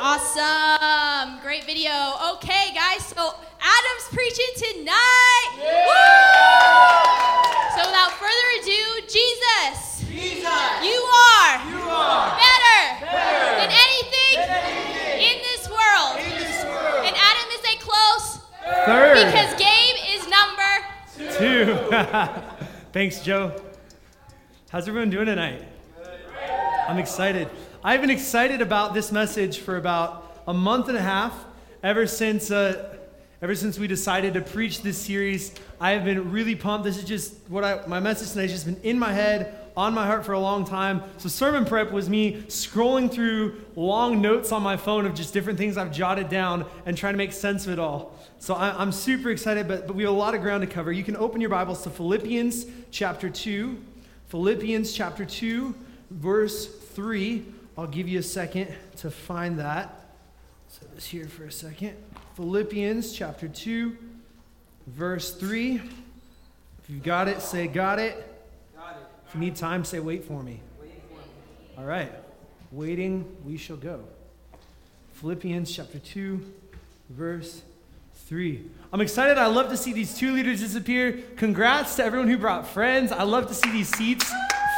Awesome. Great video. Okay, guys, so Adam's preaching tonight. Woo! So without further ado, Jesus. Jesus. You are. You are. Better. Better. Than anything. Than anything. In this world. In this world. And Adam is a close. Third. Because Gabe is number. two. Two. Thanks, Joe. How's everyone doing tonight? I'm excited. I've been excited about this message for about a month and a half. Ever since, uh, ever since we decided to preach this series, I have been really pumped. This is just what I, my message tonight has just been in my head, on my heart for a long time. So sermon prep was me scrolling through long notes on my phone of just different things I've jotted down and trying to make sense of it all. So I, am super excited, but, but we have a lot of ground to cover. You can open your Bibles to Philippians chapter 2. Philippians chapter 2, verse 3. I'll give you a second to find that. Set this here for a second. Philippians chapter 2, verse 3. If you've got it, say, Got it. Got it. If you need time, say, Wait for me. Waiting for me. All right. Waiting, we shall go. Philippians chapter 2, verse 3. I'm excited. I love to see these two leaders disappear. Congrats to everyone who brought friends. I love to see these seats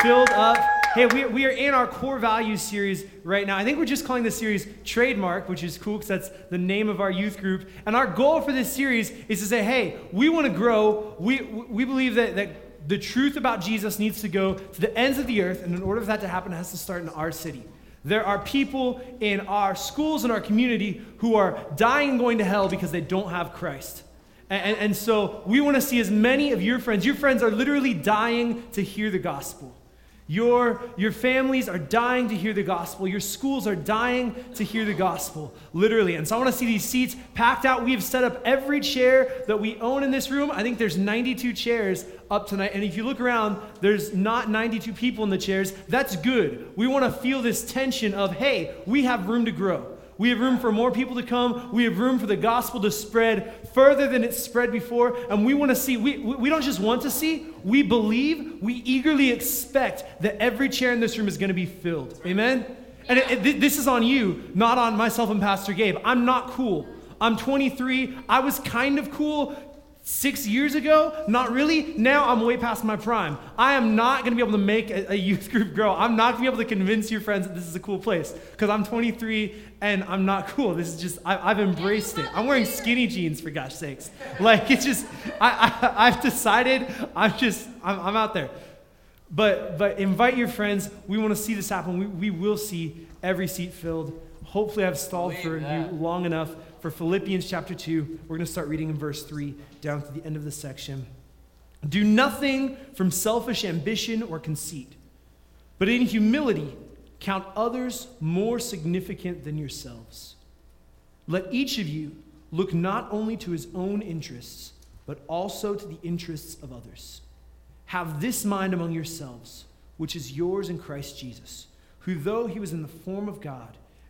filled up. Hey, we, we are in our core values series right now. I think we're just calling this series Trademark, which is cool because that's the name of our youth group. And our goal for this series is to say, hey, we want to grow. We, we believe that, that the truth about Jesus needs to go to the ends of the earth. And in order for that to happen, it has to start in our city. There are people in our schools and our community who are dying and going to hell because they don't have Christ. And, and, and so we want to see as many of your friends, your friends are literally dying to hear the gospel. Your, your families are dying to hear the gospel. Your schools are dying to hear the gospel, literally. And so I want to see these seats packed out. We have set up every chair that we own in this room. I think there's 92 chairs up tonight. And if you look around, there's not 92 people in the chairs. That's good. We want to feel this tension of, hey, we have room to grow. We have room for more people to come. We have room for the gospel to spread further than it's spread before. And we want to see, we, we don't just want to see, we believe, we eagerly expect that every chair in this room is going to be filled. Amen? And it, it, this is on you, not on myself and Pastor Gabe. I'm not cool. I'm 23. I was kind of cool Six years ago, not really. Now I'm way past my prime. I am not going to be able to make a, a, youth group grow. I'm not going to be able to convince your friends that this is a cool place because I'm 23 and I'm not cool. This is just, I, have embraced it. I'm wearing skinny jeans for gosh sakes. Like, it's just, I, I, have decided I'm just, I'm, I'm out there. But, but invite your friends. We want to see this happen. We, we will see every seat filled. Hopefully, I've stalled for you long enough for Philippians chapter 2. We're going to start reading in verse 3 down to the end of the section. Do nothing from selfish ambition or conceit, but in humility count others more significant than yourselves. Let each of you look not only to his own interests, but also to the interests of others. Have this mind among yourselves, which is yours in Christ Jesus, who, though he was in the form of God,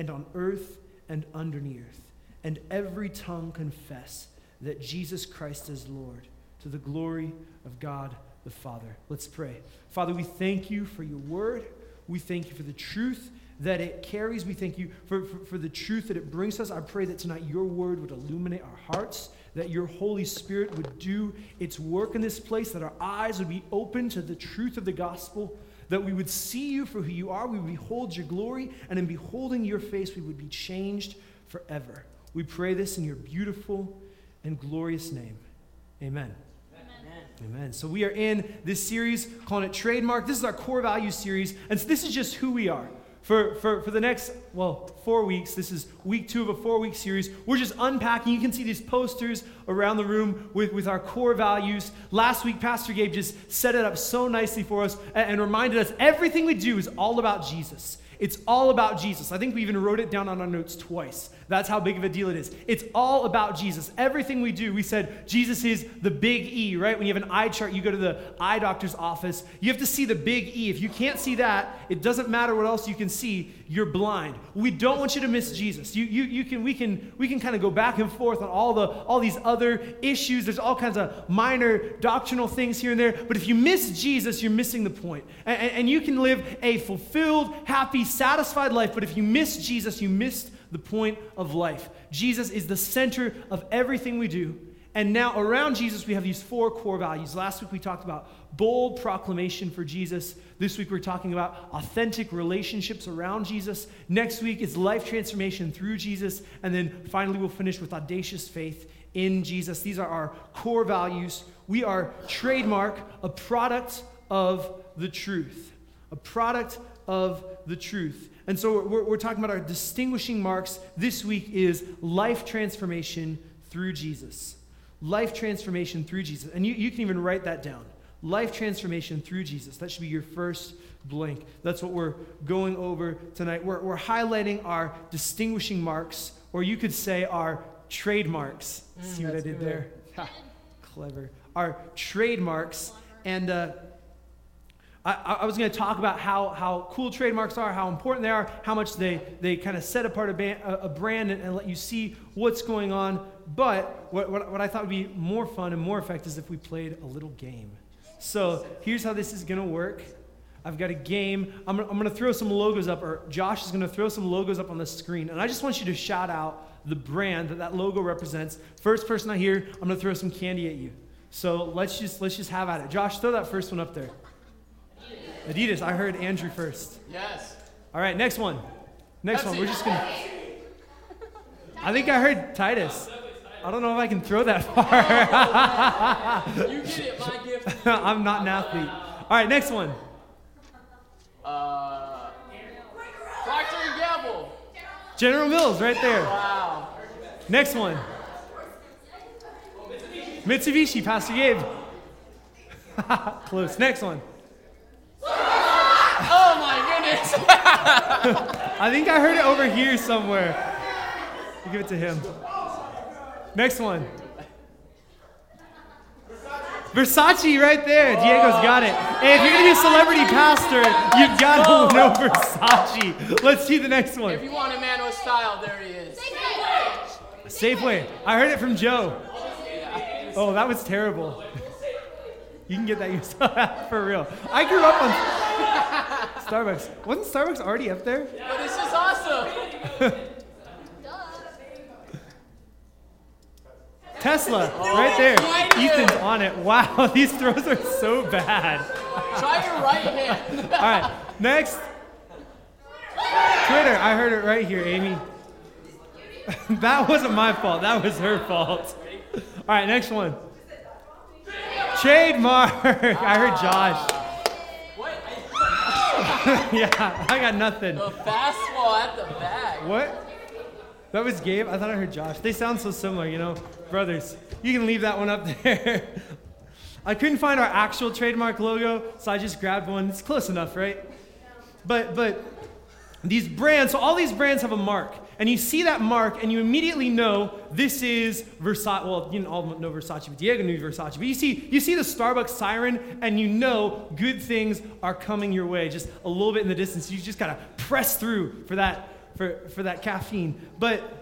and on earth and underneath, and every tongue confess that Jesus Christ is Lord, to the glory of God the Father. Let's pray. Father, we thank you for your word. We thank you for the truth that it carries. We thank you for, for, for, the truth that it brings us. I pray that tonight your word would illuminate our hearts, that your Holy Spirit would do its work in this place, that our eyes would be open to the truth of the gospel that we would see you for who you are, we would behold your glory, and in beholding your face, we would be changed forever. We pray this in your beautiful and glorious name. Amen. Amen. So we are in this series calling it Trademark. This is our core value series, and so this is just who we are for, for, for the next, well, four weeks. This is week two of a four week series. We're just unpacking. You can see these posters around the room with, with our core values. Last week, Pastor Gabe just set it up so nicely for us and, and reminded us everything we do is all about Jesus. It's all about Jesus. I think we even wrote it down on our notes twice. That's how big of a deal it is. It's all about Jesus. Everything we do, we said Jesus is the big E, right? When you have an eye chart, you go to the eye doctor's office. You have to see the big E. If you can't see that, it doesn't matter what else you can see. You're blind. We don't want you to miss Jesus. You, you, you can, we can, we can kind of go back and forth on all the all these other issues. There's all kinds of minor doctrinal things here and there. But if you miss Jesus, you're missing the point. And, and, you can live a fulfilled, happy, satisfied life. But if you miss Jesus, you missed the point of life. Jesus is the center of everything we do. And now, around Jesus, we have these four core values. Last week, we talked about bold proclamation for Jesus. This week, we're talking about authentic relationships around Jesus. Next week is life transformation through Jesus. And then finally, we'll finish with audacious faith in Jesus. These are our core values. We are trademark, a product of the truth. A product of the truth. And so we're, we're talking about our distinguishing marks this week is life transformation through Jesus. Life transformation through Jesus. And you, you can even write that down. Life transformation through Jesus. That should be your first blank. That's what we're going over tonight. We're, we're highlighting our distinguishing marks, or you could say our trademarks. Mm, See what I did good. there? Clever. Our trademarks. And uh, I, I was going to talk about how, how cool trademarks are, how important they are, how much they, they kind of set apart a, ban- a, a brand and, and let you see what's going on. But what, what, what I thought would be more fun and more effective is if we played a little game. So here's how this is going to work. I've got a game. I'm, I'm going to throw some logos up, or Josh is going to throw some logos up on the screen. And I just want you to shout out the brand that that logo represents. First person I hear, I'm going to throw some candy at you. So let's just, let's just have at it. Josh, throw that first one up there. Adidas. I heard Andrew first. Yes. All right, next one. Next That's one. We're just gonna. I think I heard Titus. I don't know if I can throw that far. You get it, my gift. I'm not an athlete. All right, next one. Uh, Procter and Gamble. General Mills, right there. Wow. Next one. Mitsubishi, Pastor Gabe. Close. Next one. Oh my goodness. I think I heard it over here somewhere. We'll give it to him. Next one. Versace right there. Diego's got it. Hey, if you're gonna be a celebrity pastor, you've got to oh. know Versace. Let's see the next one. if you want a man with style, there he is. Safeway. Safeway. I heard it from Joe. Oh, that was terrible. You can get that yourself for real. I grew up on Starbucks. Wasn't Starbucks already up there? But this is awesome. Tesla, right there. right there. Ethan's on it. Wow, these throws are so bad. Try your right hand. All right, next. Twitter, I heard it right here, Amy. that wasn't my fault. That was her fault. All right, next one. Trademark. I heard ah. Josh. What? yeah, I got nothing. The fastball at the bag. What? That was Gabe? I thought I heard Josh. They sound so similar, you know? Brothers. You can leave that one up there. I couldn't find our actual trademark logo, so I just grabbed one. It's close enough, right? But but these brands, so all these brands have a mark. And you see that mark and you immediately know this is Versace. Well, you know, all know Versace, but Diego knew Versace. But you see, you see the Starbucks siren and you know good things are coming your way. Just a little bit in the distance. You just gotta press through for that, for, for that caffeine. But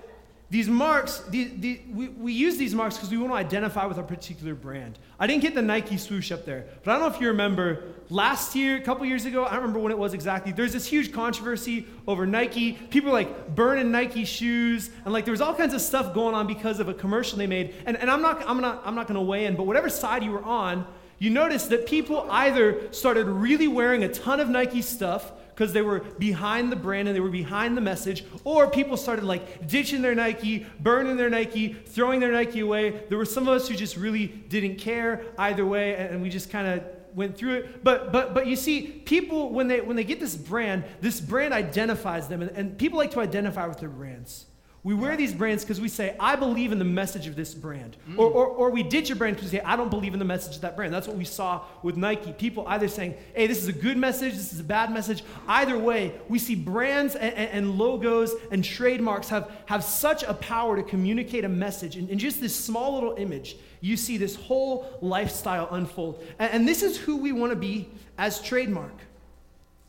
these marks, the, the, we, we use these marks because we want to identify with a particular brand. I didn't get the Nike swoosh up there, but I don't know if you remember last year, a couple years ago, I don't remember when it was exactly. There's this huge controversy over Nike. People like burning Nike shoes, and like there was all kinds of stuff going on because of a commercial they made. And, and I'm not, I'm not, I'm not going to weigh in, but whatever side you were on, you noticed that people either started really wearing a ton of Nike stuff because they were behind the brand and they were behind the message, or people started like ditching their Nike, burning their Nike, throwing their Nike away. There were some of us who just really didn't care either way, and we just kind of went through it. But but but you see, people when they when they get this brand, this brand identifies them, and, and people like to identify with their brands. We We wear these brands because we say, I believe in the message of this brand. Mm. Or, or, or we ditch your brand because we say, I don't believe in the message of that brand. That's what we saw with Nike. People either saying, hey, this is a good message, this is a bad message. Either way, we see brands and, and, and logos and trademarks have, have such a power to communicate a message. And, and just this small little image, you see this whole lifestyle unfold. And, and this is who we want to be as trademark.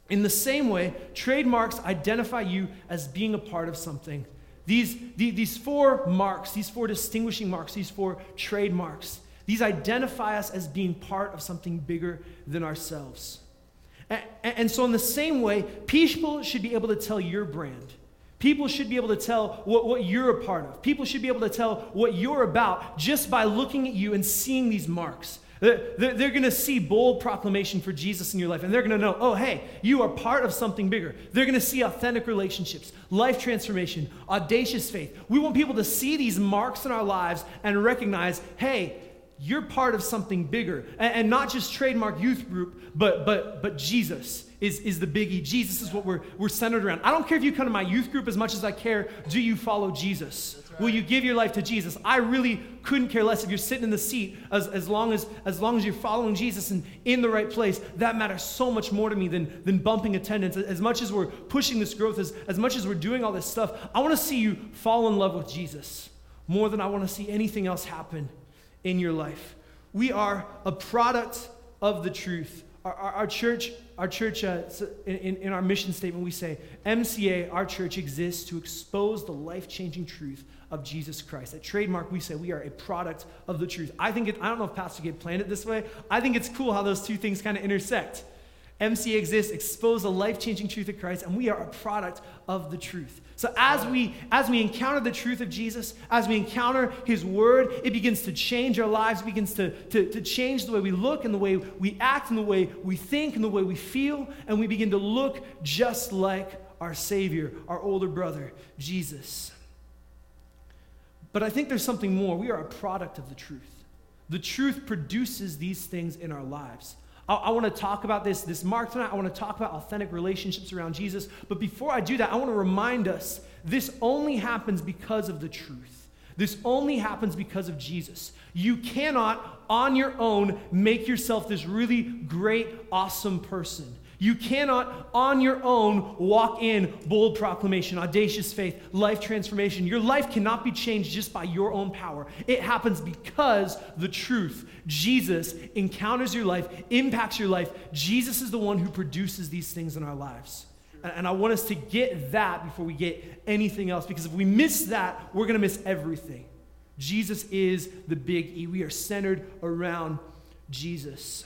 In the same way, trademarks identify you as being a part of something. These, the, these four marks, these four distinguishing marks, these four trademarks, these identify us as being part of something bigger than ourselves. And, and so, in the same way, people should be able to tell your brand. People should be able to tell what, what you're a part of. People should be able to tell what you're about just by looking at you and seeing these marks. They're, going to see bold proclamation for Jesus in your life, and they're going to know, oh, hey, you are part of something bigger. They're going to see authentic relationships, life transformation, audacious faith. We want people to see these marks in our lives and recognize, hey, you're part of something bigger. And, and not just trademark youth group, but, but, but Jesus is, is the biggie. Jesus is what we're, we're centered around. I don't care if you come to my youth group as much as I care, do you follow Jesus? Will you give your life to Jesus? I really couldn't care less if you're sitting in the seat as, as, long, as, as long as you're following Jesus and in the right place. That matters so much more to me than, than bumping attendance. As much as we're pushing this growth, as, as much as we're doing all this stuff, I want to see you fall in love with Jesus more than I want to see anything else happen in your life. We are a product of the truth. Our, our, our church, our church uh, in, in our mission statement, we say, MCA, our church exists to expose the life changing truth of Jesus Christ. At Trademark, we say we are a product of the truth. I think it, I don't know if Pastor Gabe planned it this way. I think it's cool how those two things kind of intersect. MC exists, expose the life changing truth of Christ, and we are a product of the truth. So as we as we encounter the truth of Jesus, as we encounter his word, it begins to change our lives, begins to, to, to change the way we look and the way we act and the way we think and the way we feel, and we begin to look just like our Savior, our older brother, Jesus. But I think there's something more. We are a product of the truth. The truth produces these things in our lives. I, I want to talk about this, this mark tonight. I want to talk about authentic relationships around Jesus. But before I do that, I want to remind us this only happens because of the truth. This only happens because of Jesus. You cannot, on your own, make yourself this really great, awesome person. You cannot, on your own, walk in bold proclamation, audacious faith, life transformation. Your life cannot be changed just by your own power. It happens because the truth, Jesus, encounters your life, impacts your life. Jesus is the one who produces these things in our lives. And I want us to get that before we get anything else, because if we miss that, we're going to miss everything. Jesus is the big E. We are centered around Jesus.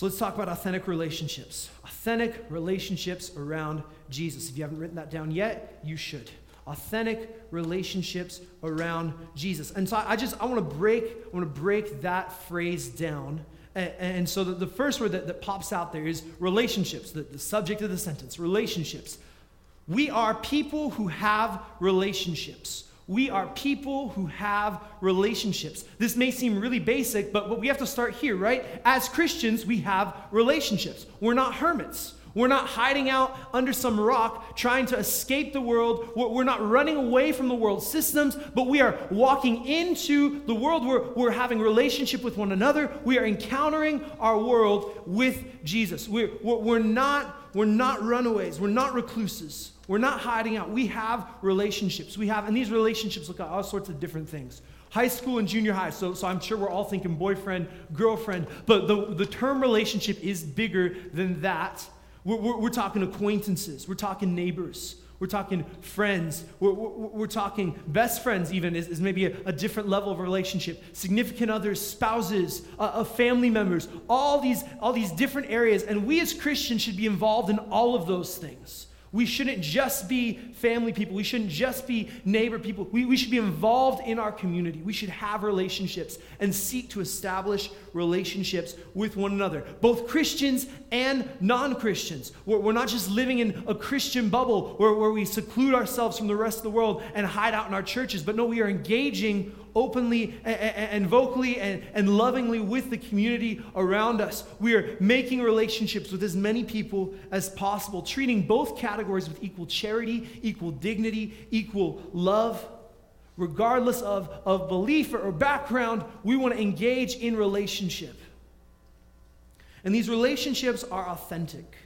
So let's talk about authentic relationships. Authentic relationships around Jesus. If you haven't written that down yet, you should. Authentic relationships around Jesus. And so I just I want to break I want to break that phrase down. And, and so the, the, first word that, that pops out there is relationships, the, the subject of the sentence, relationships. We are people who have relationships. We are people who have relationships. This may seem really basic, but, we have to start here, right? As Christians, we have relationships. We're not hermits. We're not hiding out under some rock trying to escape the world. We're not running away from the world systems, but we are walking into the world. We're, we're having relationship with one another. We are encountering our world with Jesus. We're, we're, not, we're not runaways. We're not recluses. We're not hiding out. We have relationships. We have, and these relationships look at all sorts of different things. High school and junior high, so, so I'm sure we're all thinking boyfriend, girlfriend, but the, the term relationship is bigger than that. We're, we're, we're talking acquaintances, we're talking neighbors, we're talking friends. We're, we're, we're, talking best friends, even, is, is maybe a, a, different level of relationship. Significant others, spouses, uh, family members, all these, all these different areas. And we as Christians should be involved in all of those things. We shouldn't just be family people. We shouldn't just be neighbor people. We, we should be involved in our community. We should have relationships and seek to establish relationships with one another, both Christians and non Christians. We're, we're, not just living in a Christian bubble where, where we seclude ourselves from the rest of the world and hide out in our churches, but no, we are engaging openly and, vocally and, lovingly with the community around us. We are making relationships with as many people as possible, treating both categories with equal charity, equal dignity, equal love. Regardless of, of belief or background, we want to engage in relationship. And these relationships are authentic.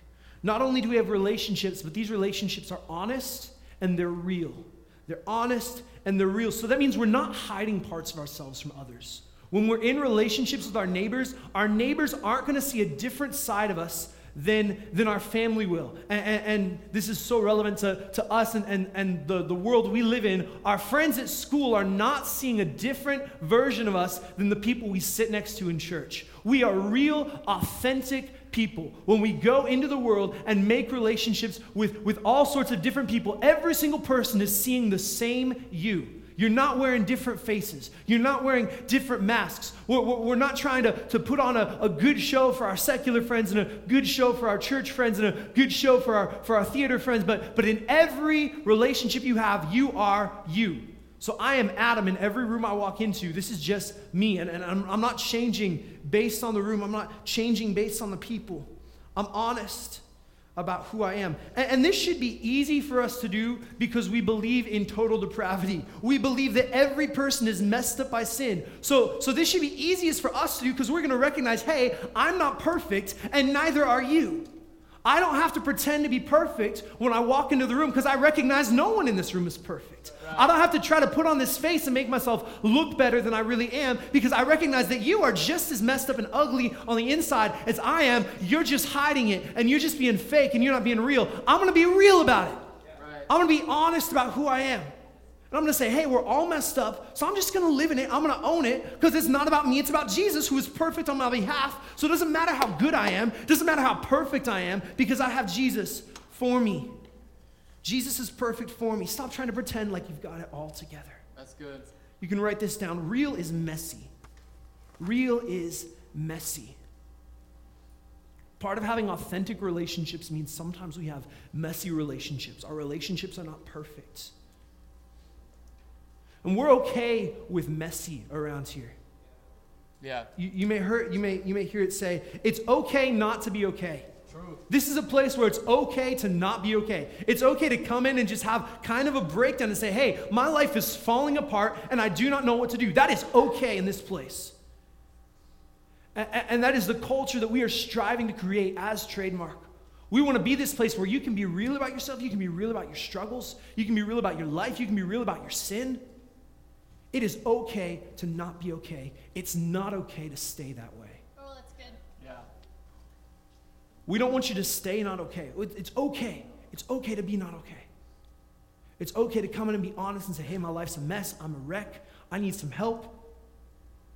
Not only do we have relationships, but these relationships are honest and they're real. They're honest and they're real. So that means we're not hiding parts of ourselves from others. When we're in relationships with our neighbors, our neighbors aren't going to see a different side of us than, than our family will. And, and, and, this is so relevant to, to us and, and, and the, the world we live in. Our friends at school are not seeing a different version of us than the people we sit next to in church. We are real, authentic people. When we go into the world and make relationships with, with all sorts of different people, every single person is seeing the same you. You're not wearing different faces. You're not wearing different masks. We're, we're not trying to, to put on a, a good show for our secular friends and a good show for our church friends and a good show for our, for our theater friends. But, but in every relationship you have, you are you. So I am Adam in every room I walk into. This is just me. And, and I'm, I'm not changing based on the room, I'm not changing based on the people. I'm honest about who I am. And, and, this should be easy for us to do because we believe in total depravity. We believe that every person is messed up by sin. So, so this should be easiest for us to do because we're going to recognize hey, I'm not perfect, and neither are you. I don't have to pretend to be perfect when I walk into the room because I recognize no one in this room is perfect. Right. I don't have to try to put on this face and make myself look better than I really am because I recognize that you are just as messed up and ugly on the inside as I am. You're just hiding it and you're just being fake and you're not being real. I'm going to be real about it. Right. I'm going to be honest about who I am. And I'm going to say, hey, we're all messed up, so I'm just going to live in it. I'm going to own it because it's not about me. It's about Jesus who is perfect on my behalf. So it doesn't matter how good I am, it doesn't matter how perfect I am because I have Jesus for me. Jesus is perfect for me. Stop trying to pretend like you've got it all together. That's good. You can write this down. Real is messy. Real is messy. Part of having authentic relationships means sometimes we have messy relationships. Our relationships are not perfect. And we're okay with messy around here. Yeah. You, you, may hear, you, may, you may hear it say, it's okay not to be okay. True. This is a place where it's okay to not be okay. It's okay to come in and just have kind of a breakdown and say, hey, my life is falling apart and I do not know what to do. That is okay in this place. And, and that is the culture that we are striving to create as trademark. We want to be this place where you can be real about yourself, you can be real about your struggles, you can be real about your life, you can be real about your sin. It is okay to not be okay. It's not okay to stay that way. Oh, that's good. Yeah. We don't want you to stay not okay. It's okay. It's okay to be not okay. It's okay to come in and be honest and say, hey, my life's a mess. I'm a wreck. I need some help.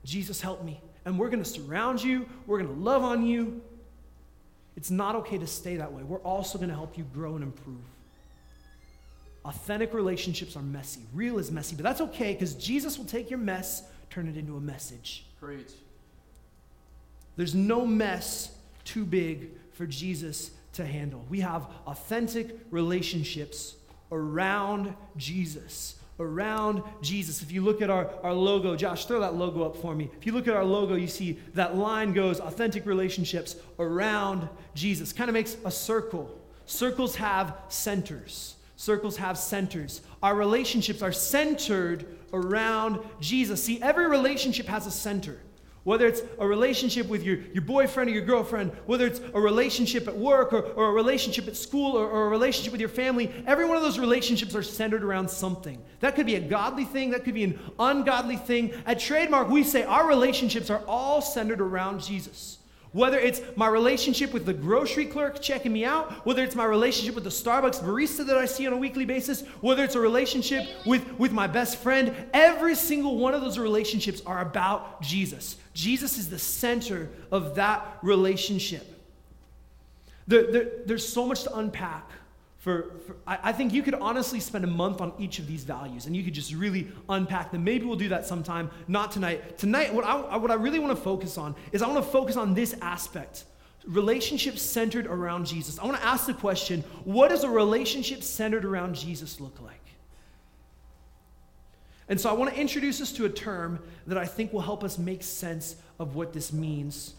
Jesus, help me. And we're going to surround you. We're going to love on you. It's not okay to stay that way. We're also going to help you grow and improve. Authentic relationships are messy. Real is messy, but that's okay because Jesus will take your mess, turn it into a message. Preach. There's no mess too big for Jesus to handle. We have authentic relationships around Jesus. Around Jesus. If you look at our, our logo, Josh, throw that logo up for me. If you look at our logo, you see that line goes authentic relationships around Jesus. Kind of makes a circle. Circles have centers. Circles have centers. Our relationships are centered around Jesus. See, every relationship has a center. Whether it's a relationship with your, your boyfriend or your girlfriend, whether it's a relationship at work or, or a relationship at school or, or a relationship with your family, every one of those relationships are centered around something. That could be a godly thing, that could be an ungodly thing. At Trademark, we say our relationships are all centered around Jesus. Whether it's my relationship with the grocery clerk checking me out, whether it's my relationship with the Starbucks barista that I see on a weekly basis, whether it's a relationship with, with my best friend, every single one of those relationships are about Jesus. Jesus is the center of that relationship. There, there, there's so much to unpack for, for I, I, think you could honestly spend a month on each of these values and you could just really unpack them. Maybe we'll do that sometime, not tonight. Tonight, what I, what I really want to focus on is I want to focus on this aspect relationships centered around Jesus. I want to ask the question what does a relationship centered around Jesus look like? And so I want to introduce us to a term that I think will help us make sense of what this means.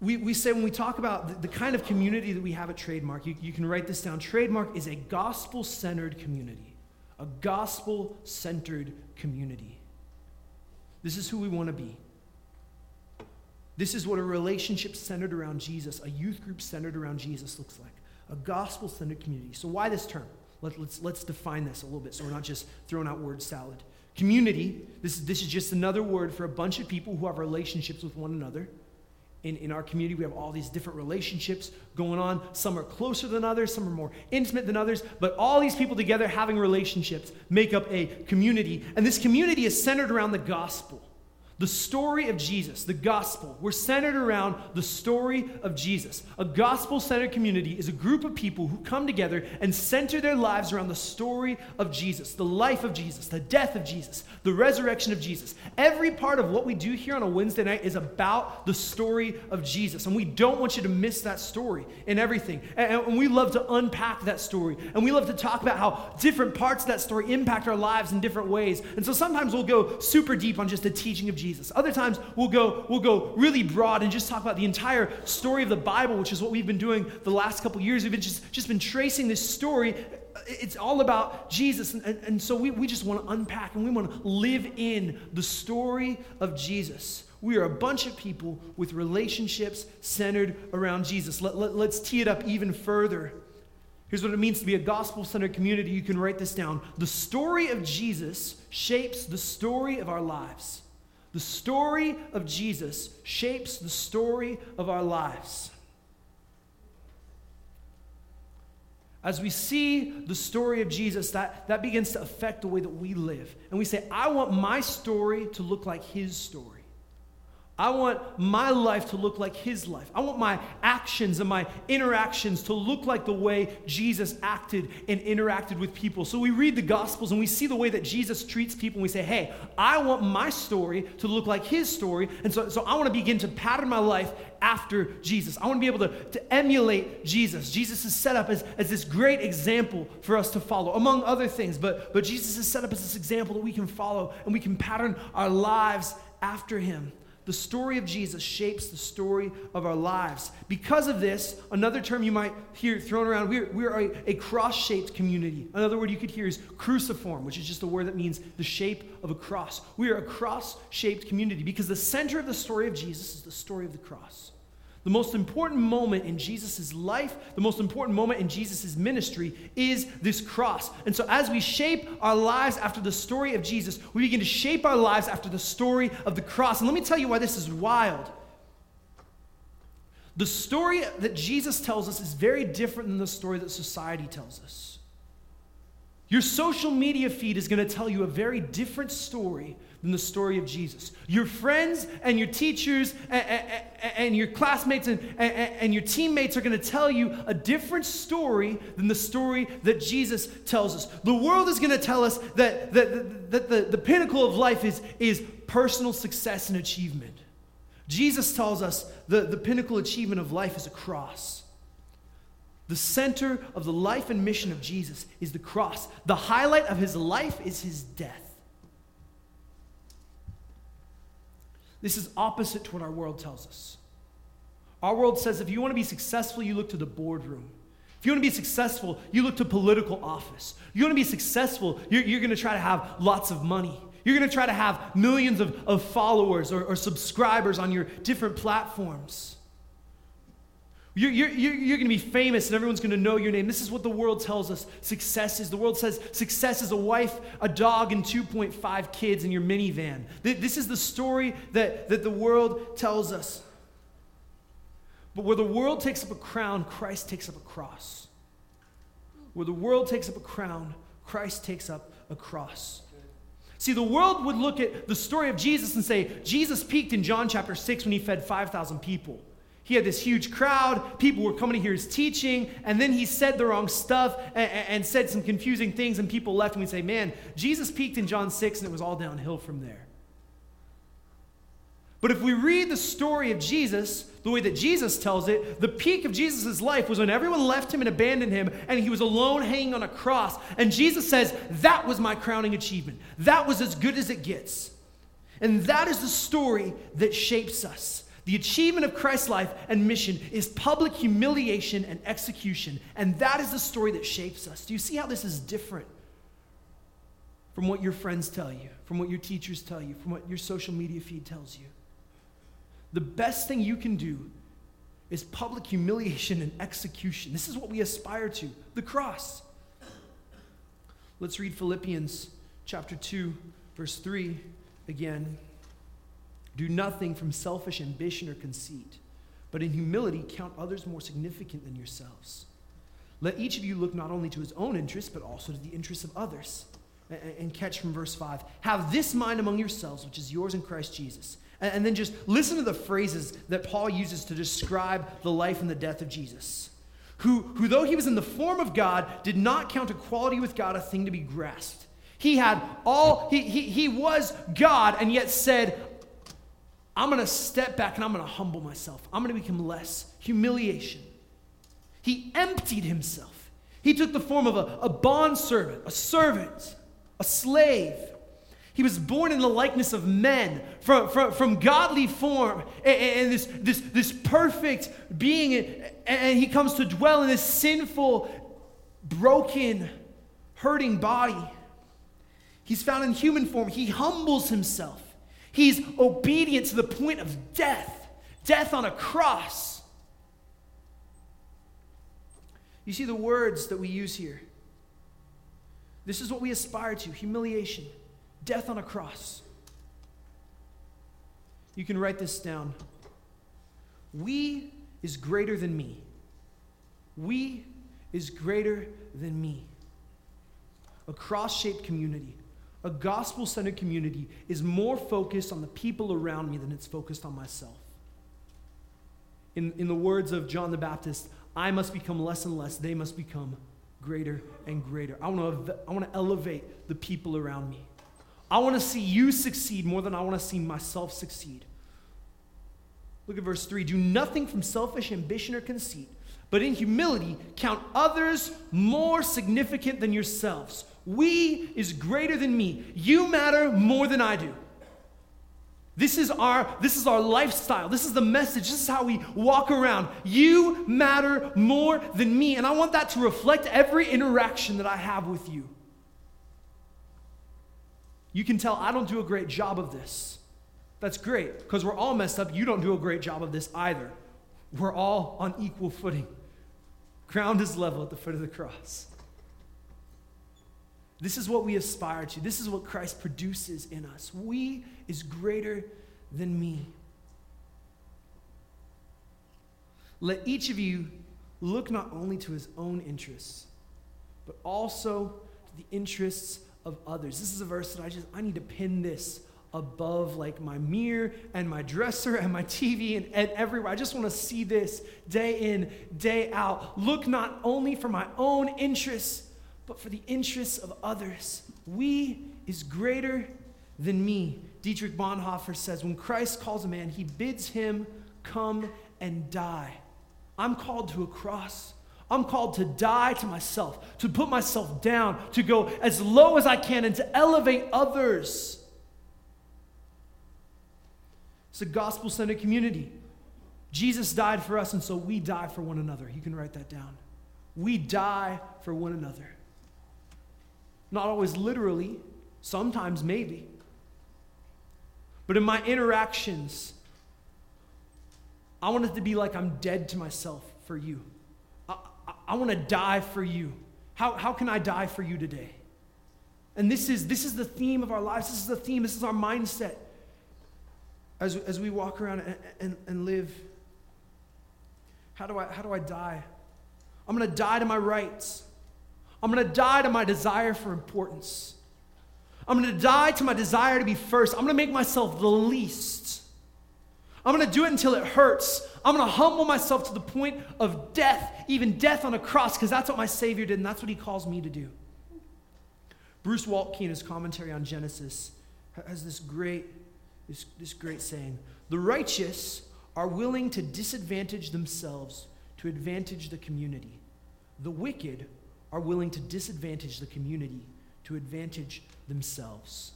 We, we say when we talk about the, the kind of community that we have at Trademark, you, you can write this down. Trademark is a gospel centered community, a gospel centered community. This is who we want to be. This is what a relationship centered around Jesus, a youth group centered around Jesus looks like a gospel centered community. So, why this term? Let, let's, let's define this a little bit so we're not just throwing out word salad. Community, this, this is just another word for a bunch of people who have relationships with one another. In, in our community, we have all these different relationships going on. Some are closer than others, some are more intimate than others, but all these people together having relationships make up a community. And this community is centered around the gospel. The story of Jesus, the gospel, we're centered around the story of Jesus. A gospel centered community is a group of people who come together and center their lives around the story of Jesus, the life of Jesus, the death of Jesus, the resurrection of Jesus. Every part of what we do here on a Wednesday night is about the story of Jesus. And we don't want you to miss that story in everything. And, we love to unpack that story. And we love to talk about how different parts of that story impact our lives in different ways. And so sometimes we'll go super deep on just the teaching of Jesus. Jesus. Other times we'll go, we'll go really broad and just talk about the entire story of the Bible, which is what we've been doing the last couple years. We've been just, just been tracing this story. It's all about Jesus. And, and, and so we, we just want to unpack and we want to live in the story of Jesus. We are a bunch of people with relationships centered around Jesus. Let, let, let's tee it up even further. Here's what it means to be a gospel centered community. You can write this down. The story of Jesus shapes the story of our lives. The story of Jesus shapes the story of our lives. As we see the story of Jesus, that, that begins to affect the way that we live. And we say, I want my story to look like his story. I want my life to look like his life. I want my actions and my interactions to look like the way Jesus acted and interacted with people. So we read the Gospels and we see the way that Jesus treats people and we say, hey, I want my story to look like his story. And so, so I want to begin to pattern my life after Jesus. I want to be able to, to emulate Jesus. Jesus is set up as, as this great example for us to follow, among other things. But, but Jesus is set up as this example that we can follow and we can pattern our lives after him. The story of Jesus shapes the story of our lives. Because of this, another term you might hear thrown around, we're, we're a, a cross shaped community. Another word you could hear is cruciform, which is just a word that means the shape of a cross. We are a cross shaped community because the center of the story of Jesus is the story of the cross. The most important moment in Jesus' life, the most important moment in Jesus' ministry is this cross. And so, as we shape our lives after the story of Jesus, we begin to shape our lives after the story of the cross. And let me tell you why this is wild. The story that Jesus tells us is very different than the story that society tells us. Your social media feed is going to tell you a very different story than the story of Jesus. Your friends and your teachers and, and, and your classmates and, and, your teammates are going to tell you a different story than the story that Jesus tells us. The world is going to tell us that, that, that the, the pinnacle of life is, is personal success and achievement. Jesus tells us the, the pinnacle achievement of life is a cross. The center of the life and mission of Jesus is the cross. The highlight of his life is his death. This is opposite to what our world tells us. Our world says if you want to be successful, you look to the boardroom. If you want to be successful, you look to political office. You want to be successful, you're, you're going to try to have lots of money. You're going to try to have millions of, of followers or, or subscribers on your different platforms. You're, you're, you're, going to be famous and everyone's going to know your name. This is what the world tells us success is. The world says success is a wife, a dog, and 2.5 kids in your minivan. This is the story that, that the world tells us. But where the world takes up a crown, Christ takes up a cross. Where the world takes up a crown, Christ takes up a cross. See, the world would look at the story of Jesus and say, Jesus peaked in John chapter 6 when he fed 5,000 people. He had this huge crowd. People were coming to hear his teaching. And then he said the wrong stuff and, and, said some confusing things, and people left. And we say, man, Jesus peaked in John 6, and it was all downhill from there. But if we read the story of Jesus, the way that Jesus tells it, the peak of Jesus' life was when everyone left him and abandoned him, and he was alone hanging on a cross. And Jesus says, That was my crowning achievement. That was as good as it gets. And that is the story that shapes us. The achievement of Christ's life and mission is public humiliation and execution. And that is the story that shapes us. Do you see how this is different from what your friends tell you, from what your teachers tell you, from what your social media feed tells you? The best thing you can do is public humiliation and execution. This is what we aspire to the cross. Let's read Philippians chapter 2, verse 3 again. Do nothing from selfish ambition or conceit, but in humility count others more significant than yourselves. Let each of you look not only to his own interests, but also to the interests of others. And catch from verse 5 Have this mind among yourselves, which is yours in Christ Jesus. And then just listen to the phrases that Paul uses to describe the life and the death of Jesus. Who, who, though he was in the form of God, did not count equality with God a thing to be grasped. He had all, he, he, he was God, and yet said, I'm going to step back and I'm going to humble myself. I'm going to become less. Humiliation. He emptied himself. He took the form of a, a bondservant, a servant, a slave. He was born in the likeness of men from, from, from godly form and, and, this, this, this perfect being. And, and he comes to dwell in this sinful, broken, hurting body. He's found in human form. He humbles himself. He's obedient to the point of death, death on a cross. You see the words that we use here. This is what we aspire to humiliation, death on a cross. You can write this down. We is greater than me. We is greater than me. A cross shaped community a gospel centered community is more focused on the people around me than it's focused on myself. In, in the words of John the Baptist, I must become less and less, they must become greater and greater. I want to I want to elevate the people around me. I want to see you succeed more than I want to see myself succeed. Look at verse 3 Do nothing from selfish ambition or conceit, but in humility count others more significant than yourselves. We is greater than me. You matter more than I do. This is our this is our lifestyle. This is the message. This is how we walk around. You matter more than me, and I want that to reflect every interaction that I have with you. You can tell I don't do a great job of this. That's great because we're all messed up. You don't do a great job of this either. We're all on equal footing. Ground is level at the foot of the cross. This is what we aspire to. This is what Christ produces in us. We is greater than me. Let each of you look not only to his own interests, but also to the interests of others. This is a verse that I just, I need to pin this above like my mirror and my dresser and my TV and, and everywhere. I just want to see this day in, day out. Look not only for my own interests, but for the interests of others. We is greater than me. Dietrich Bonhoeffer says, when Christ calls a man, he bids him come and die. I'm called to a cross. I'm called to die to myself, to put myself down, to go as low as I can, and to elevate others. It's a gospel centered community. Jesus died for us, and so we die for one another. You can write that down. We die for one another. Not always literally, sometimes maybe. But in my interactions, I want it to be like I'm dead to myself for you. I, I, I want to die for you. How, how can I die for you today? And this is, this is the theme of our lives. This is the theme. This is our mindset as, as we walk around and, and, and live. How do, I, how do I die? I'm going to die to my rights. I'm going to die to my desire for importance. I'm going to die to my desire to be first. I'm going to make myself the least. I'm going to do it until it hurts. I'm going to humble myself to the point of death, even death on a cross, because that's what my Savior did, and that's what He calls me to do. Bruce Waltke, in his commentary on Genesis, has this great this, this great saying The righteous are willing to disadvantage themselves to advantage the community. The wicked are willing to disadvantage the community to advantage themselves.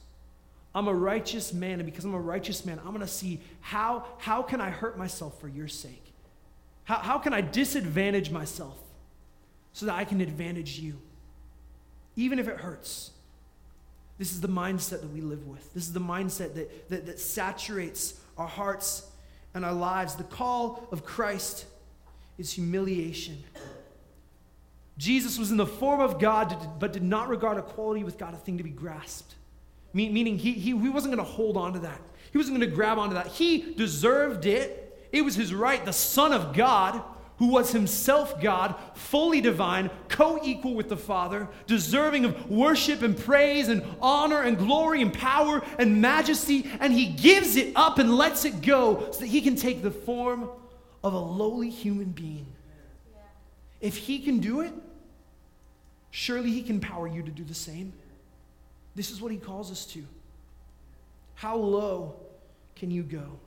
I'm a righteous man, and because I'm a righteous man, I'm going to see how, how can I hurt myself for your sake? How, how can I disadvantage myself so that I can advantage you? Even if it hurts. This is the mindset that we live with. This is the mindset that, that, that saturates our hearts and our lives. The call of Christ is humiliation. Jesus was in the form of God, but did not regard equality with God a thing to be grasped. Meaning, he, he, he wasn't going to hold on to that. He wasn't going to grab onto that. He deserved it. It was his right. The Son of God, who was himself God, fully divine, co equal with the Father, deserving of worship and praise and honor and glory and power and majesty, and he gives it up and lets it go so that he can take the form of a lowly human being. If he can do it, surely he can empower you to do the same. This is what he calls us to. How low can you go?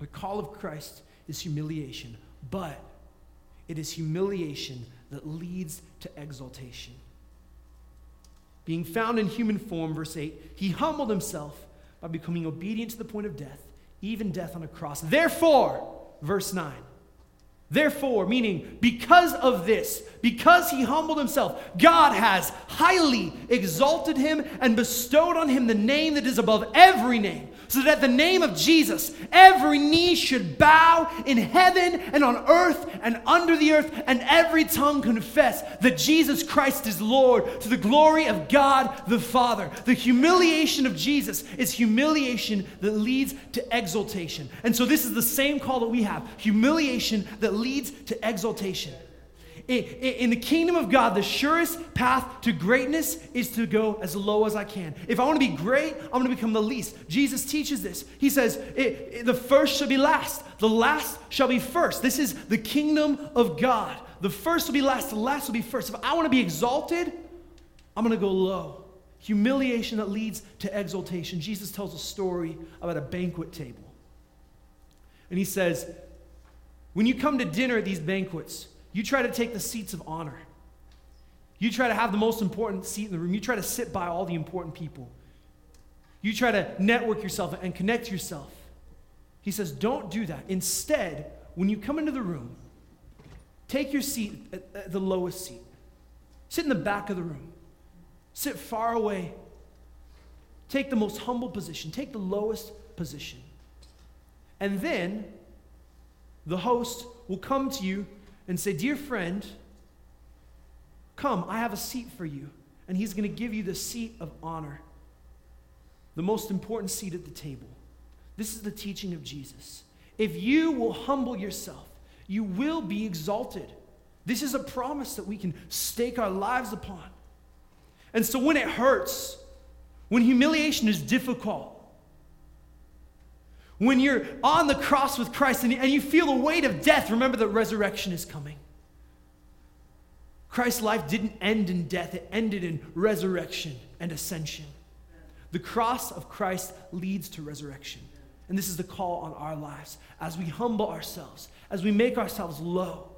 The call of Christ is humiliation, but it is humiliation that leads to exaltation. Being found in human form, verse 8, he humbled himself by becoming obedient to the point of death, even death on a cross. Therefore, verse 9, Therefore, meaning because of this, because he humbled himself, God has highly exalted him and bestowed on him the name that is above every name, so that at the name of Jesus, every knee should bow in heaven and on earth and under the earth, and every tongue confess that Jesus Christ is Lord to the glory of God the Father. The humiliation of Jesus is humiliation that leads to exaltation. And so, this is the same call that we have humiliation that leads to exaltation. In the kingdom of God, the surest path to greatness is to go as low as I can. If I want to be great, I'm going to become the least. Jesus teaches this. He says, The first shall be last, the last shall be first. This is the kingdom of God. The first will be last, the last will be first. If I want to be exalted, I'm going to go low. Humiliation that leads to exaltation. Jesus tells a story about a banquet table. And he says, When you come to dinner at these banquets, you try to take the seats of honor. You try to have the most important seat in the room. You try to sit by all the important people. You try to network yourself and connect yourself. He says, don't do that. Instead, when you come into the room, take your seat at, the lowest seat. Sit in the back of the room. Sit far away. Take the most humble position. Take the lowest position. And then the host will come to you and say, Dear friend, come, I have a seat for you. And he's going to give you the seat of honor, the most important seat at the table. This is the teaching of Jesus. If you will humble yourself, you will be exalted. This is a promise that we can stake our lives upon. And so when it hurts, when humiliation is difficult, when you're on the cross with Christ and, and you feel the weight of death, remember that resurrection is coming. Christ's life didn't end in death, it ended in resurrection and ascension. The cross of Christ leads to resurrection. And this is the call on our lives. As we humble ourselves, as we make ourselves low,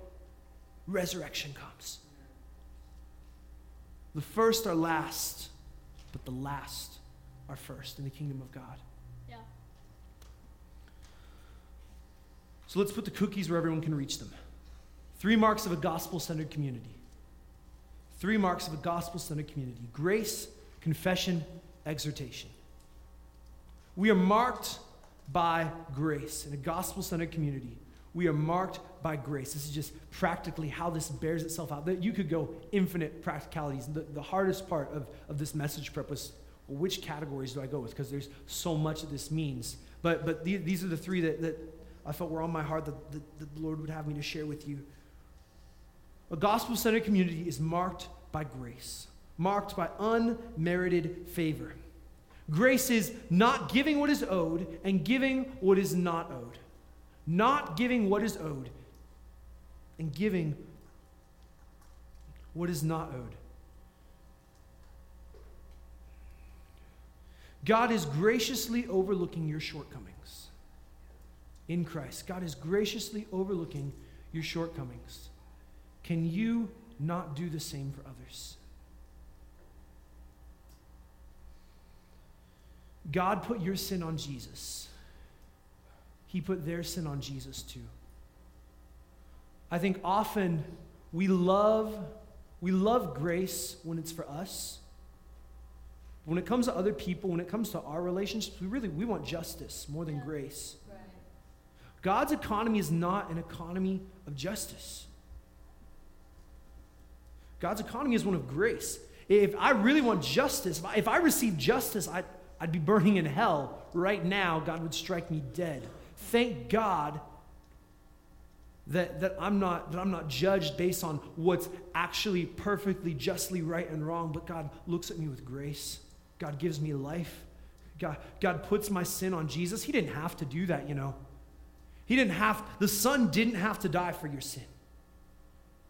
resurrection comes. The first are last, but the last are first in the kingdom of God. So let's put the cookies where everyone can reach them. Three marks of a gospel centered community. Three marks of a gospel centered community grace, confession, exhortation. We are marked by grace in a gospel centered community. We are marked by grace. This is just practically how this bears itself out. You could go infinite practicalities. The, the hardest part of, of this message prep was well, which categories do I go with? Because there's so much that this means. But, but the, these are the three that, that I felt were on my heart that, that, that the Lord would have me to share with you. A gospel centered community is marked by grace, marked by unmerited favor. Grace is not giving what is owed and giving what is not owed. Not giving what is owed and giving what is not owed. God is graciously overlooking your shortcomings. In Christ, God is graciously overlooking your shortcomings. Can you not do the same for others? God put your sin on Jesus. He put their sin on Jesus too. I think often we love we love grace when it's for us. When it comes to other people, when it comes to our relationships, we really we want justice more than grace. God's economy is not an economy of justice. God's economy is one of grace. If I really want justice, if I, receive justice, I, I'd be burning in hell right now. God would strike me dead. Thank God that, that, I'm not, that I'm not judged based on what's actually perfectly, justly right and wrong, but God looks at me with grace. God gives me life. God, God puts my sin on Jesus. He didn't have to do that, you know. He didn't have, the Son didn't have to die for your sin.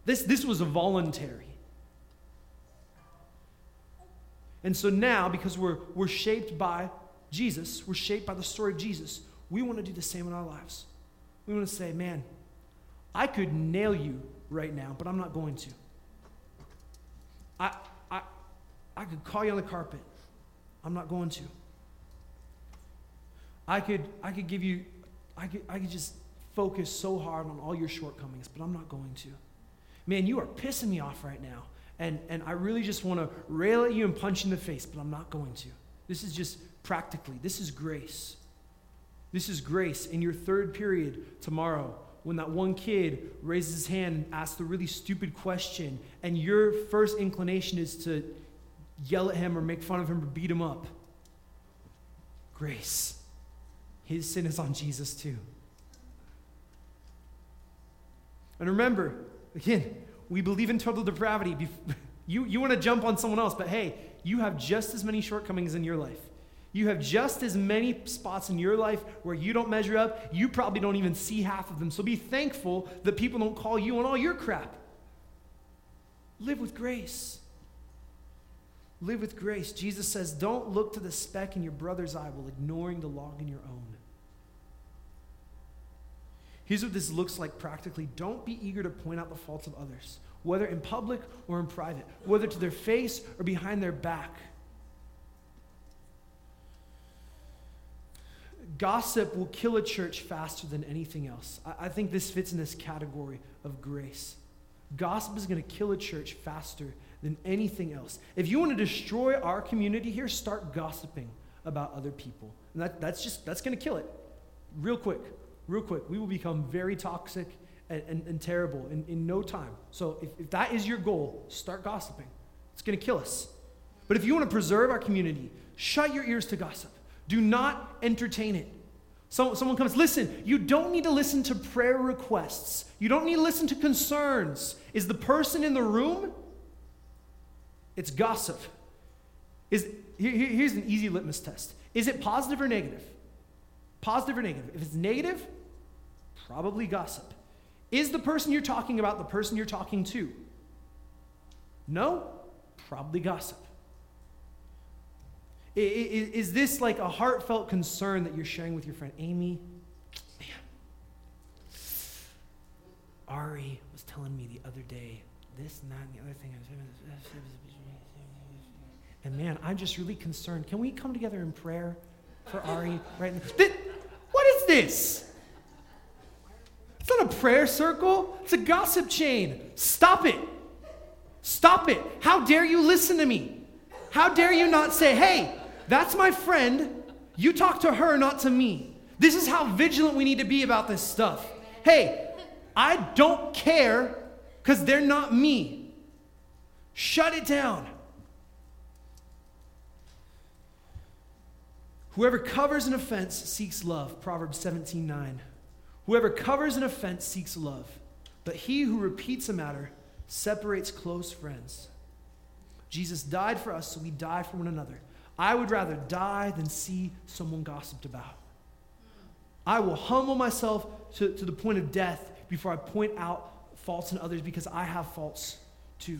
This, this was a voluntary. And so now, because we're, we're shaped by Jesus, we're shaped by the story of Jesus, we want to do the same in our lives. We want to say, man, I could nail you right now, but I'm not going to. I, I, I could call you on the carpet. I'm not going to. I could, I could give you, I could, I could just focus so hard on all your shortcomings, but I'm not going to. Man, you are pissing me off right now. And, and I really just want to rail at you and punch you in the face, but I'm not going to. This is just practically, this is grace. This is grace. In your third period tomorrow, when that one kid raises his hand and asks the really stupid question, and your first inclination is to yell at him or make fun of him or beat him up. Grace. His sin is on Jesus too. And remember, again, we believe in total depravity. You, you want to jump on someone else, but hey, you have just as many shortcomings in your life. You have just as many spots in your life where you don't measure up. You probably don't even see half of them. So be thankful that people don't call you on all your crap. Live with grace. Live with grace. Jesus says, Don't look to the speck in your brother's eye while ignoring the log in your own. Here's what this looks like practically don't be eager to point out the faults of others, whether in public or in private, whether to their face or behind their back. Gossip will kill a church faster than anything else. I, I think this fits in this category of grace. Gossip is going to kill a church faster than anything else. If you want to destroy our community here, start gossiping about other people. And that, that's just, that's going to kill it real quick. Real quick. We will become very toxic and, and, and terrible in, in no time. So if, if that is your goal, start gossiping. It's going to kill us. But if you want to preserve our community, shut your ears to gossip. Do not entertain it. So, someone comes, listen, you don't need to listen to prayer requests. You don't need to listen to concerns. Is the person in the room? It's gossip. Is, here, here's an easy litmus test Is it positive or negative? Positive or negative? If it's negative, probably gossip. Is the person you're talking about the person you're talking to? No? Probably gossip. Is, is this like a heartfelt concern that you're sharing with your friend Amy? Man, Ari was telling me the other day this and that and the other thing. And man, I'm just really concerned. Can we come together in prayer for Ari right now? What is this? It's not a prayer circle, it's a gossip chain. Stop it. Stop it. How dare you listen to me? How dare you not say, hey, that's my friend. You talk to her, not to me. This is how vigilant we need to be about this stuff. Hey, I don't care because they're not me. Shut it down. Whoever covers an offense seeks love. Proverbs 17 9. Whoever covers an offense seeks love, but he who repeats a matter separates close friends. Jesus died for us, so we die for one another. I would rather die than see someone gossiped about. I will humble myself to, to the point of death before I point out faults in others because I have faults too.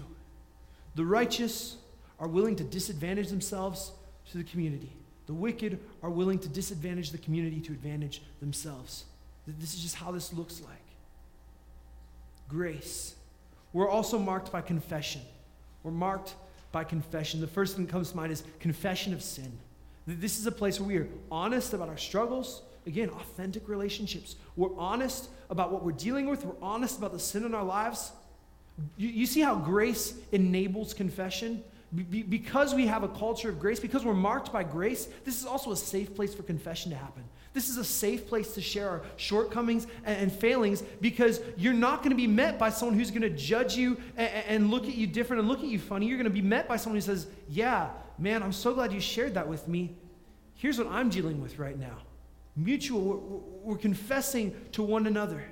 The righteous are willing to disadvantage themselves to the community. The wicked are willing to disadvantage the community to advantage themselves. This is just how this looks like. Grace. We're also marked by confession. We're marked by confession. The first thing that comes to mind is confession of sin. This is a place where we are honest about our struggles. Again, authentic relationships. We're honest about what we're dealing with. We're honest about the sin in our lives. You, you see how grace enables confession? Be, because we have a culture of grace, because we're marked by grace, this is also a safe place for confession to happen. This is a safe place to share our shortcomings and, failings because you're not going to be met by someone who's going to judge you and, and look at you different and look at you funny. You're going to be met by someone who says, Yeah, man, I'm so glad you shared that with me. Here's what I'm dealing with right now. Mutual, we're, we're confessing to one another.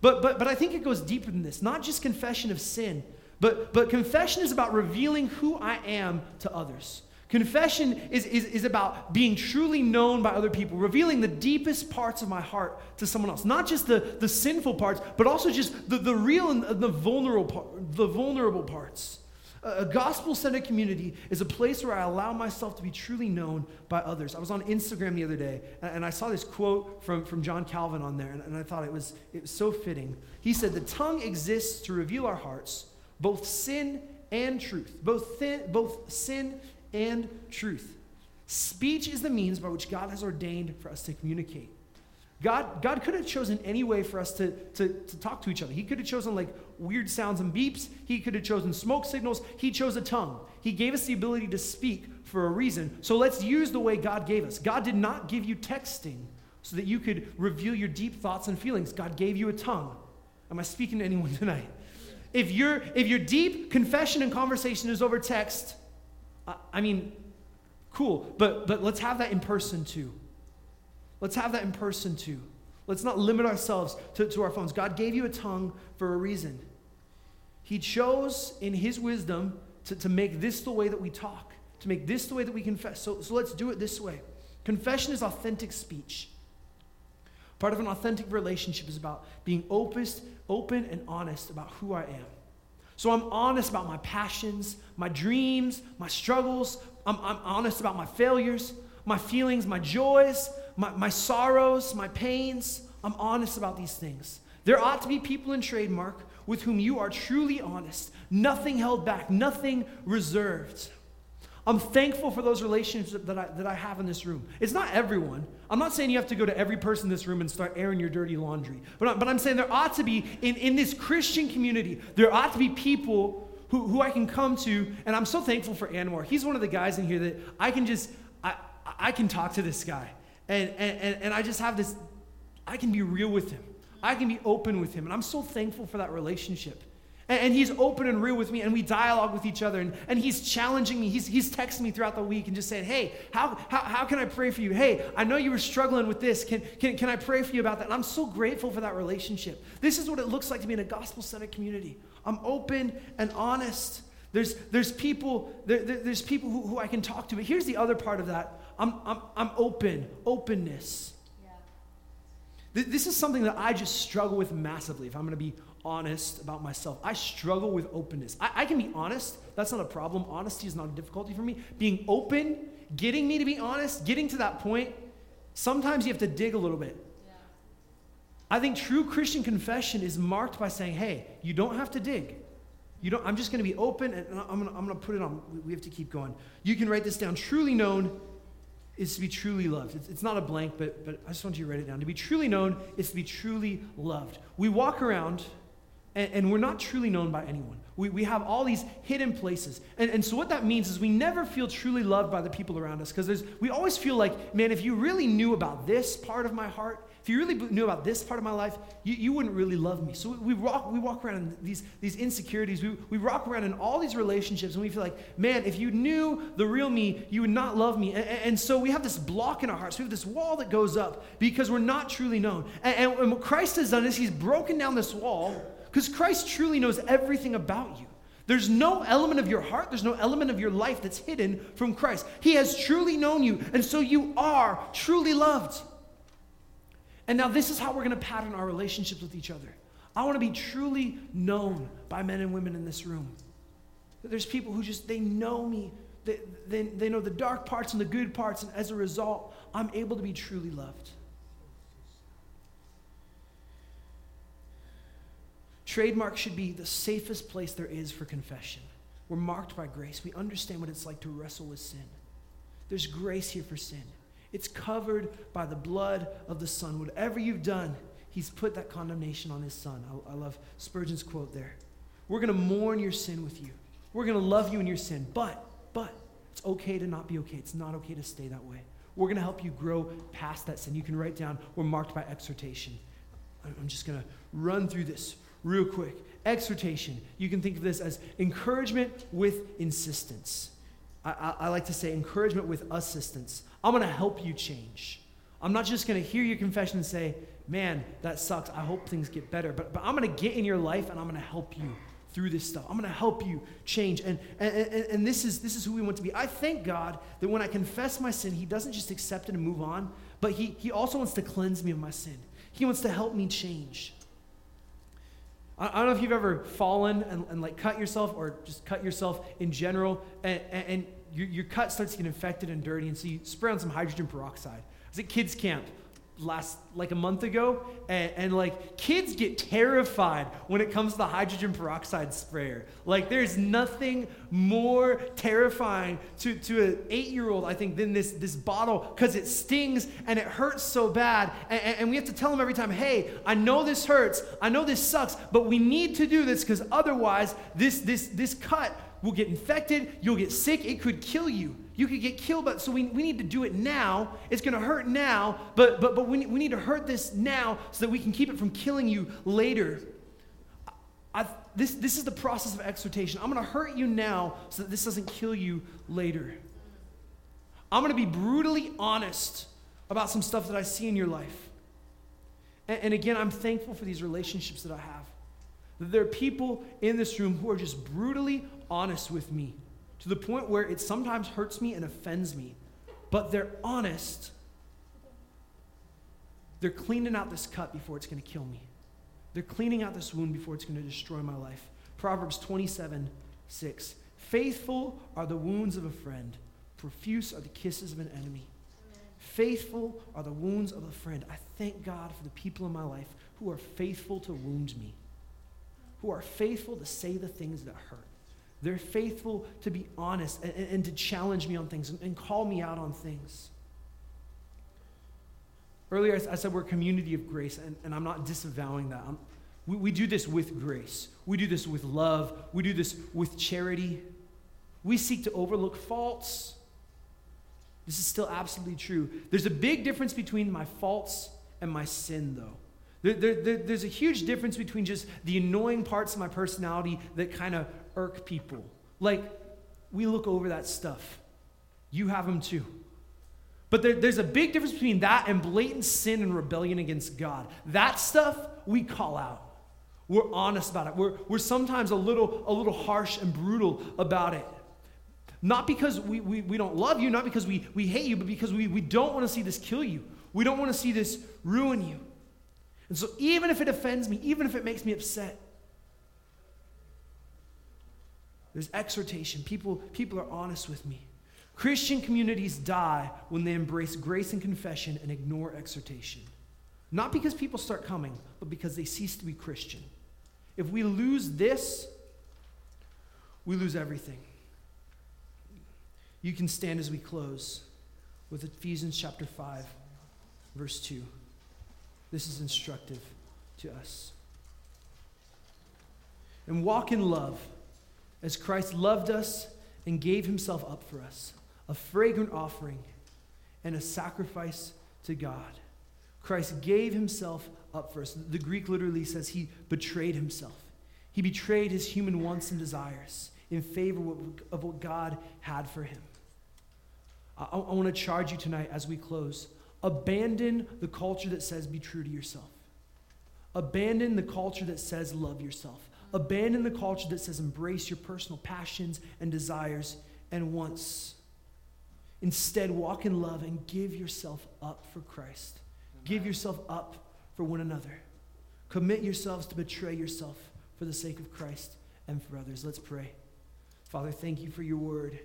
But, but, but I think it goes deeper than this. Not just confession of sin, but, but confession is about revealing who I am to others. Confession is, is, is about being truly known by other people, revealing the deepest parts of my heart to someone else. Not just the, the sinful parts, but also just the, the real and the vulnerable, part, the vulnerable parts. A gospel centered community is a place where I allow myself to be truly known by others. I was on Instagram the other day and I saw this quote from, from John Calvin on there, and I thought it was, it was so fitting. He said, The tongue exists to reveal our hearts, both sin and truth, both, thin, both sin and truth. Speech is the means by which God has ordained for us to communicate. God, God could have chosen any way for us to, to, to talk to each other. He could have chosen like weird sounds and beeps. He could have chosen smoke signals. He chose a tongue. He gave us the ability to speak for a reason. So let's use the way God gave us. God did not give you texting so that you could reveal your deep thoughts and feelings. God gave you a tongue. Am I speaking to anyone tonight? If, your if your deep confession and conversation is over text, I mean, cool, but, but let's have that in person too. Let's have that in person too. Let's not limit ourselves to, to our phones. God gave you a tongue for a reason. He chose in His wisdom to, to make this the way that we talk, to make this the way that we confess. So, so let's do it this way. Confession is authentic speech. Part of an authentic relationship is about being open, open and honest about who I am. So I'm honest about my passions, my dreams, my struggles. I'm, I'm honest about my failures, my feelings, my joys, my, my sorrows, my pains. I'm honest about these things. There ought to be people in Trademark with whom you are truly honest, nothing held back, nothing reserved. I'm thankful for those relationships that I, that I have in this room. It's not everyone. I'm not saying you have to go to every person in this room and start airing your dirty laundry. But, I, but I'm saying there ought to be, in, in this Christian community, there ought to be people who, who I can come to. And I'm so thankful for Anwar. He's one of the guys in here that I can just, I, I can talk to this guy. And, and, and I just have this, I can be real with him. I can be open with him. And I'm so thankful for that relationship. And, and, he's open and real with me, and we dialogue with each other. And, and he's challenging me. He's, he's texting me throughout the week and just saying, Hey, how, how, how can I pray for you? Hey, I know you were struggling with this. Can, can, can I pray for you about that? And I'm so grateful for that relationship. This is what it looks like to be in a gospel centered community. I'm open and honest. There's, there's people, there, there's people who, who I can talk to. But here's the other part of that I'm, I'm, I'm open, openness. Yeah. This is something that I just struggle with massively, if I'm going to be honest about myself. I struggle with openness. I, I, can be honest, that's not a problem. Honesty is not a difficulty for me. Being open, getting me to be honest, getting to that point, sometimes you have to dig a little bit. Yeah. I think true Christian confession is marked by saying, hey, you don't have to dig. You don't, I'm just going to be open and I'm going to, I'm to put it on. We have to keep going. You can write this down. Truly known is to be truly loved. It's, it's not a blank, but, but I just want you to write it down. To be truly known is to be truly loved. We walk around and, and we're not truly known by anyone. We, we have all these hidden places. And, and so, what that means is we never feel truly loved by the people around us because we always feel like, man, if you really knew about this part of my heart, if you really knew about this part of my life, you, you wouldn't really love me. So we walk, we walk around in these, these insecurities. We, we walk around in all these relationships and we feel like, man, if you knew the real me, you would not love me. And, and so we have this block in our hearts. We have this wall that goes up because we're not truly known. And, and, and what Christ has done is he's broken down this wall because Christ truly knows everything about you. There's no element of your heart, there's no element of your life that's hidden from Christ. He has truly known you, and so you are truly loved. And now, this is how we're going to pattern our relationships with each other. I want to be truly known by men and women in this room. There's people who just, they know me They, they, they know the dark parts and the good parts, and as a result, I'm able to be truly loved. Trademark should be the safest place there is for confession. We're marked by grace. We understand what it's like to wrestle with sin. There's grace here for sin. It's covered by the blood of the Son. Whatever you've done, He's put that condemnation on His Son. I, I love Spurgeon's quote there. We're going to mourn your sin with you. We're going to love you in your sin. But, but, it's okay to not be okay. It's not okay to stay that way. We're going to help you grow past that sin. You can write down, we're marked by exhortation. I'm just going to run through this real quick. Exhortation. You can think of this as encouragement with insistence. I, I, I like to say encouragement with assistance. I'm going to help you change. I'm not just going to hear your confession and say, man, that sucks. I hope things get better. But, but I'm going to get in your life and I'm going to help you through this stuff. I'm going to help you change. And, and, and, and, this, is, this is who we want to be. I thank God that when I confess my sin, He doesn't just accept it and move on, but He, he also wants to cleanse me of my sin. He wants to help me change. I, don't know if you've ever fallen and, and, like cut yourself or just cut yourself in general, and, and your, your cut starts to get infected and dirty, and so you spray on some hydrogen peroxide. I was at kids' camp last like a month ago and, and, like kids get terrified when it comes to the hydrogen peroxide sprayer. Like there's nothing more terrifying to, to an eight-year-old i think than this, this bottle because it stings and it hurts so bad. And, and we have to tell them every time hey i know this hurts. I know this sucks but we need to do this because otherwise this this this cut will get infected. You'll get sick. It could kill you you could get killed, but so we, we need to do it now. It's going to hurt now, but, but, but we, we need to hurt this now so that we can keep it from killing you later. i this, this is the process of exhortation. I'm going to hurt you now so that this doesn't kill you later. I'm going to be brutally honest about some stuff that I see in your life. And, and again, I'm thankful for these relationships that I have. That there are people in this room who are just brutally honest with me to the point where it sometimes hurts me and offends me. But they're honest. They're cleaning out this cut before it's going to kill me. They're cleaning out this wound before it's going to destroy my life. Proverbs 27 6. Faithful are the wounds of a friend, profuse are the kisses of an enemy. Faithful are the wounds of a friend. I thank God for the people in my life who are faithful to wound me, who are faithful to say the things that hurt. They're faithful to be honest and, and, to challenge me on things and, and, call me out on things. Earlier, I, said we're a community of grace, and, and I'm not disavowing that. We, we do this with grace, we do this with love, we do this with charity. We seek to overlook faults. This is still absolutely true. There's a big difference between my faults and my sin, though. There, there, there's a huge difference between just the annoying parts of my personality that kind of irk people. Like, we look over that stuff. You have them too. But there, there's a big difference between that and blatant sin and rebellion against God. That stuff we call out. We're honest about it. We're, we're sometimes a little, a little harsh and brutal about it. Not because we, we, we don't love you, not because we, we hate you, but because we, we don't want to see this kill you. We don't want to see this ruin you. And so, even if it offends me, even if it makes me upset, There's exhortation. People, people are honest with me. Christian communities die when they embrace grace and confession and ignore exhortation. Not because people start coming, but because they cease to be Christian. If we lose this, we lose everything. You can stand as we close with Ephesians chapter 5, verse 2. This is instructive to us. And walk in love as Christ loved us and gave himself up for us, a fragrant offering and a sacrifice to God. Christ gave himself up for us. The Greek literally says he betrayed himself. He betrayed his human wants and desires in favor of what God had for him. I, I want to charge you tonight as we close. Abandon the culture that says be true to yourself. Abandon the culture that says love yourself. Abandon the culture that says embrace your personal passions and desires and wants. Instead, walk in love and give yourself up for Christ. Give yourself up for one another. Commit yourselves to betray yourself for the sake of Christ and for others. Let's pray. Father, thank you for your word.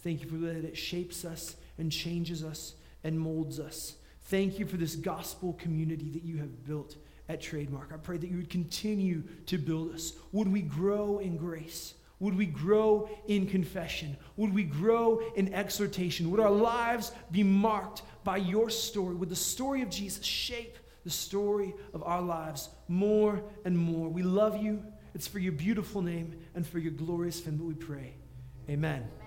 Thank you for that it shapes us and changes us and molds us. Thank you for this gospel community that you have built at Trademark. I pray that you would continue to build us. Would we grow in grace? Would we grow in confession? Would we grow in exhortation? Would our lives be marked by your story? Would the story of Jesus shape the story of our lives more and more? We love you. It's for your beautiful name and for your glorious fame that we pray. Amen.